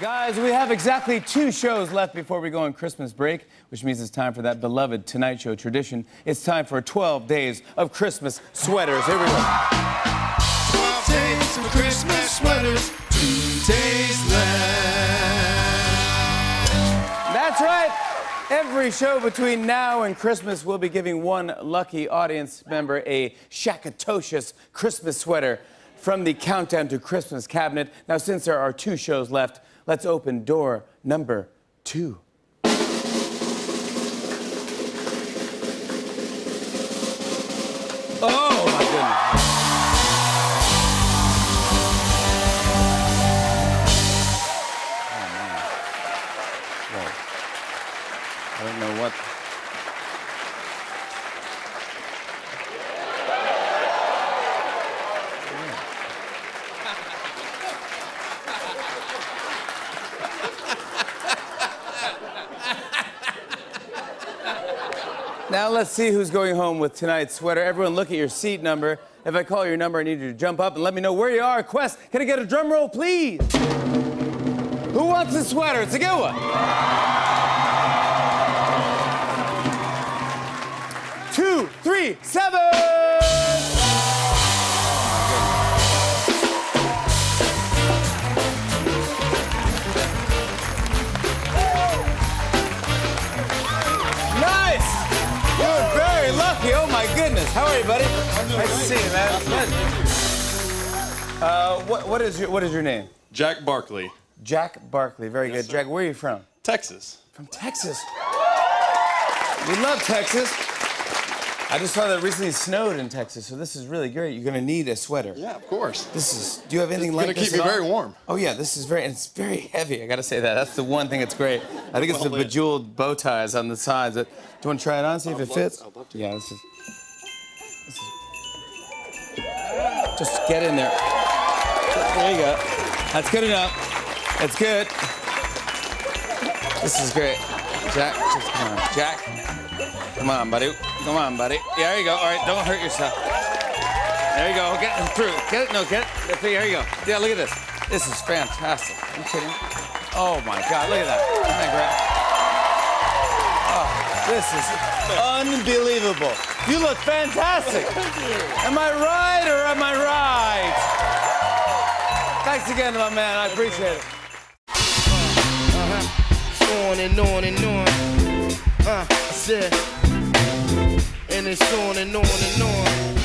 Guys, we have exactly two shows left before we go on Christmas break, which means it's time for that beloved Tonight Show tradition. It's time for 12 days of Christmas sweaters. Here we go. 12 days of Christmas sweaters, two days left. That's right. Every show between now and Christmas, we'll be giving one lucky audience member a Shakatocious Christmas sweater from the Countdown to Christmas cabinet. Now, since there are two shows left, let's open door number two. Oh, my goodness. Oh, Whoa. I don't know what. Now let's see who's going home with tonight's sweater. Everyone, look at your seat number. If I call your number, I need you to jump up and let me know where you are. Quest, can I get a drum roll, please? Who wants the sweater? It's a good one. Two, three, seven. How are you, buddy? Nice to see you, man. Good. Uh, what, what is your What is your name? Jack Barkley, Jack Barkley. Very good. Jack, where are you from? Texas. From Texas. We love Texas. I just saw that it recently snowed in Texas, so this is really great. You're gonna need a sweater. Yeah, of course. This is. Do you have anything It's like gonna this? keep me very warm. Oh yeah, this is very. And it's very heavy. I gotta say that. That's the one thing that's great. I think it's the Well lit. bejeweled bow ties on the sides. Do you want to try it on? See if it fits. I'd love to. Yeah, this is. Just get in there. There you go. That's good enough. That's good. This is great. Jack, just come on. Jack. Come on, buddy. Come on, buddy. Yeah, there you go. All right, don't hurt yourself. There you go. Get it through. Get it. No, get it. There you go. Yeah, look at this. This is fantastic. Are you kidding? Oh my God, look at that. Isn't that great? This is unbelievable. You look fantastic. Am I right or am I right? Thanks again, my man. I appreciate it. on and on and on. Uh, I said, and it's on and on and on.